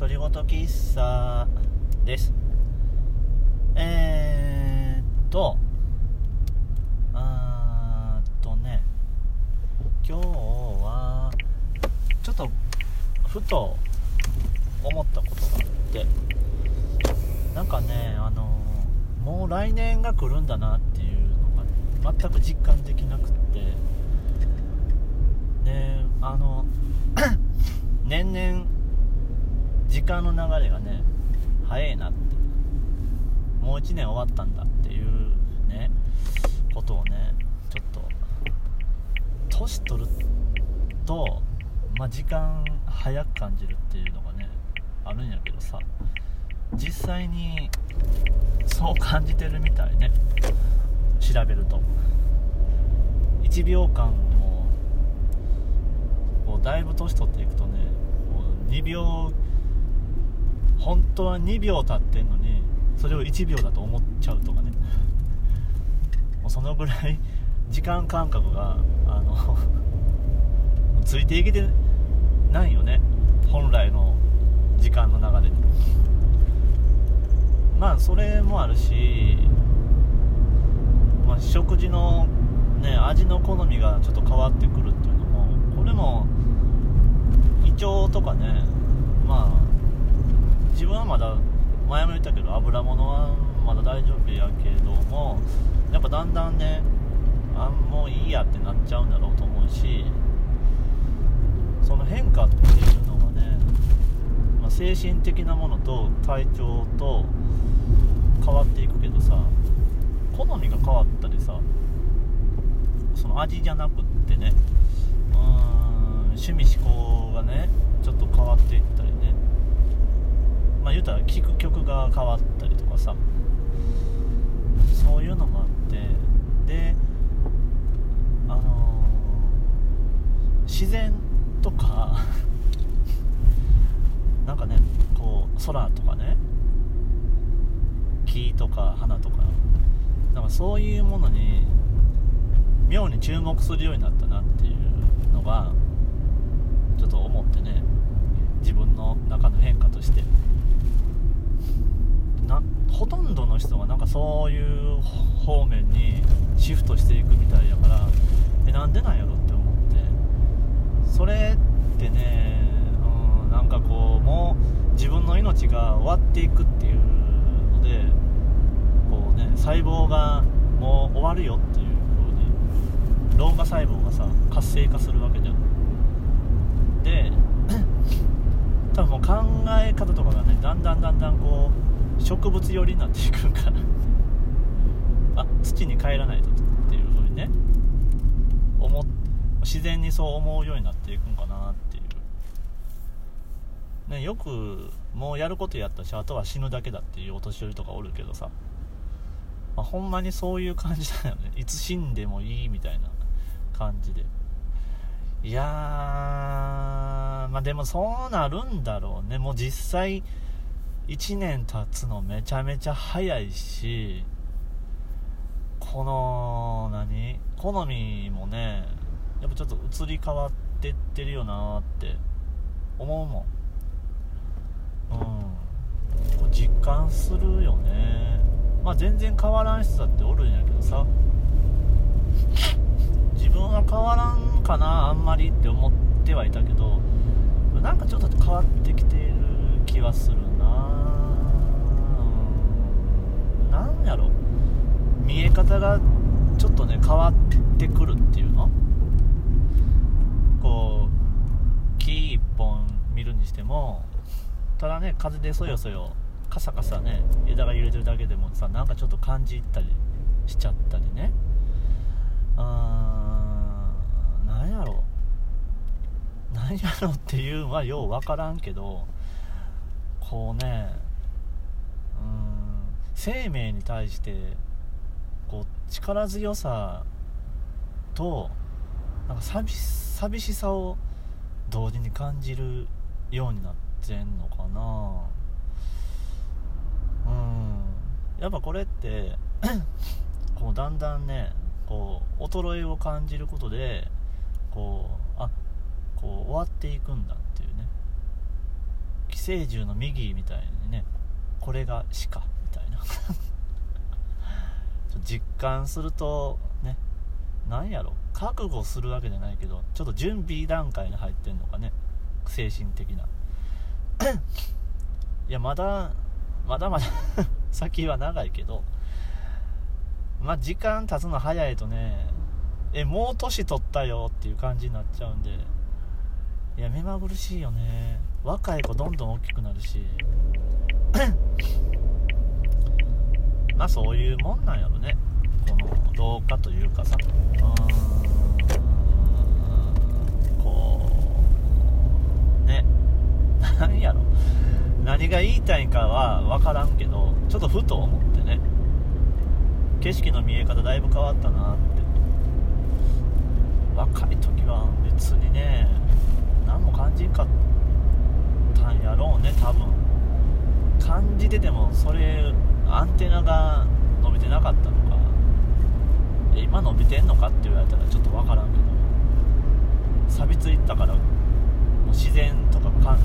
独り言喫茶です。えー、っとあーっとね今日はちょっとふと思ったことがあってなんかねあのもう来年が来るんだなっていうのが全く実感できなくってであの 年々時間の流れがね早いなってもう1年終わったんだっていうねことをねちょっと年取ると、まあ、時間早く感じるっていうのがねあるんやけどさ実際にそう感じてるみたいね。調べると。1秒間もこうだいぶ年取っていくとねもう2秒本当は2秒経ってんのにそれを1秒だと思っちゃうとかね。もうそのぐらい時間感覚があのついていけてないよね。本来の時間の流れにまあそれもあるし、まあ、食事のね味の好みがちょっと変わってくるっていうのもこれも胃腸とかねまあだ前も言ったけど油物はまだ大丈夫やけどもやっぱだんだんねあもういいやってなっちゃうんだろうと思うしその変化っていうのがね、まあ、精神的なものと体調と変わっていくけどさ好みが変わったりさその味じゃなくってねうーん趣味思考がねちょっと変わっていったりまあ言うたら聴く曲が変わったりとかさ。そういうのもあって。であのー自然とか なんかねこう空とかね。木とか花とか。なんかそういうものに妙に注目するようになったなっていうのがちょっと思ってね。自分の中の変化として。ほとんどの人がなんかそういう方面にシフトしていくみたいやからえなんでなんやろって思って。それってね、うん、なんかこうもう自分の命が終わっていくっていうのでこうね細胞がもう終わるよっていう風に老化細胞がさ活性化するわけじゃん。で 多分もう考え方とかがねだんだんだんだんこう植物寄りになっていくんか。なあ土に帰らないとっていう風にね。思っ自然にそう思うようになっていくんかなっていう。ねよくもうやることやったしあとは死ぬだけだっていうお年寄りとかおるけどさ、まあ、ほんまにそういう感じだよね。いつ死んでもいいみたいな感じで。いやーまあでもそうなるんだろうね。もう実際1年経つのめちゃめちゃ早いしこの何？好みもねやっぱちょっと移り変わってってるよなって思うもん。うん。実感するよね。まあ全然変わらん人だっておるんやけどさ。自分は変わらんかなあんまりって思ってはいたけどなんかちょっと変わってきている気はする。え方がちょっとね変わってくるっていうの？こう木一本見るにしてもただね風でそよそよカサカサね枝が揺れてるだけでもさなんかちょっと感じたりしちゃったりね。あーなんやろ？なんやろっていうのは よう分からんけどこうねうん生命に対してこう力強さとなんか寂し寂しさを同時に感じるようになってんのかな。うん。やっぱこれって こうだんだんねこう衰えを感じることでこうあこう終わっていくんだっていうね。季聖獣の右みたいにねこれが死かみたいな。実感するとねなんやろ。覚悟するわけじゃないけどちょっと準備段階に入ってんのかね。精神的な。いやまだまだまだ 先は長いけどまあ時間経つの早いとねえもう年取ったよっていう感じになっちゃうんでいや目まぐるしいよね。若い子どんどん大きくなるし。まあそういうもんなんやろね。この老化というかさ。うん。こう。ね。何やろ。何が言いたいかは分からんけどちょっとふと思ってね。景色の見え方だいぶ変わったなって。若い時は別にね何も感じんかったんやろうね多分。感じててもそれアンテナが伸びてなかったのか。今伸びてんのかって言われたらちょっと分からんけど。錆びついたからもう自然とかかん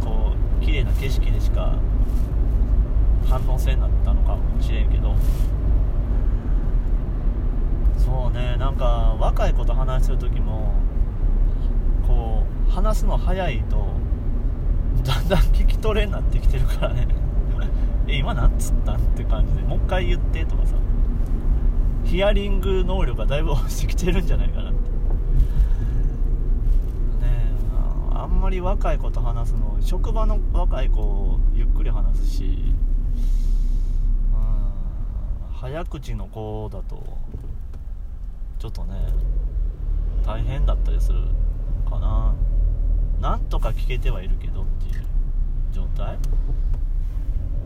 こう綺麗な景色でしか反応せんなったのかもしれんけど。そうねなんか若い子と話する時もこう話すの早いとだんだん聞き取れになってきてるからね。え今なんつったって感じでもう一回言ってとかさ。ヒアリング能力がだいぶ落ちてきてるんじゃないかなって。ねえあんまり若い子と話すの職場の若い子をゆっくり話すしうん早口の子だとちょっとね大変だったりするかな。なんとか聞けてはいるけどっていう状態、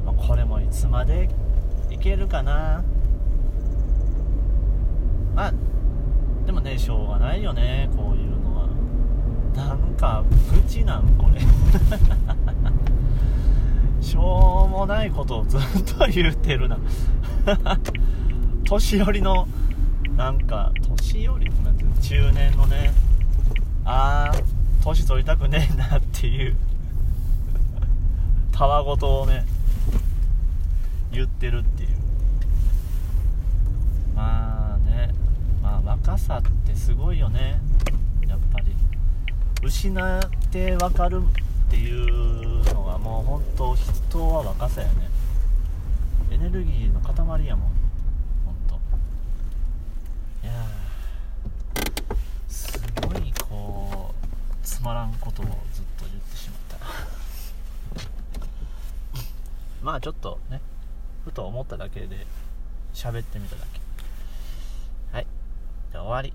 まあ、これもいつまでいけるかな。まあでもねしょうがないよねこういうのは。なんか愚痴なんこれ。しょうもないことをずっと言うてるな。年寄りのなんか年寄りなんて中年のね。ああ年取りたくねえなっていう。たわごとをね。言ってるっていう。まあね。まあ若さってすごいよね。やっぱり。失って分かるっていうのがもう本当人は若さやね。エネルギーの塊やもん。本当。いやすごいこうつまらんことをずっと言ってしまった。まあちょっとね。ふと思っただけで喋ってみただけ。はい。じゃあ終わり。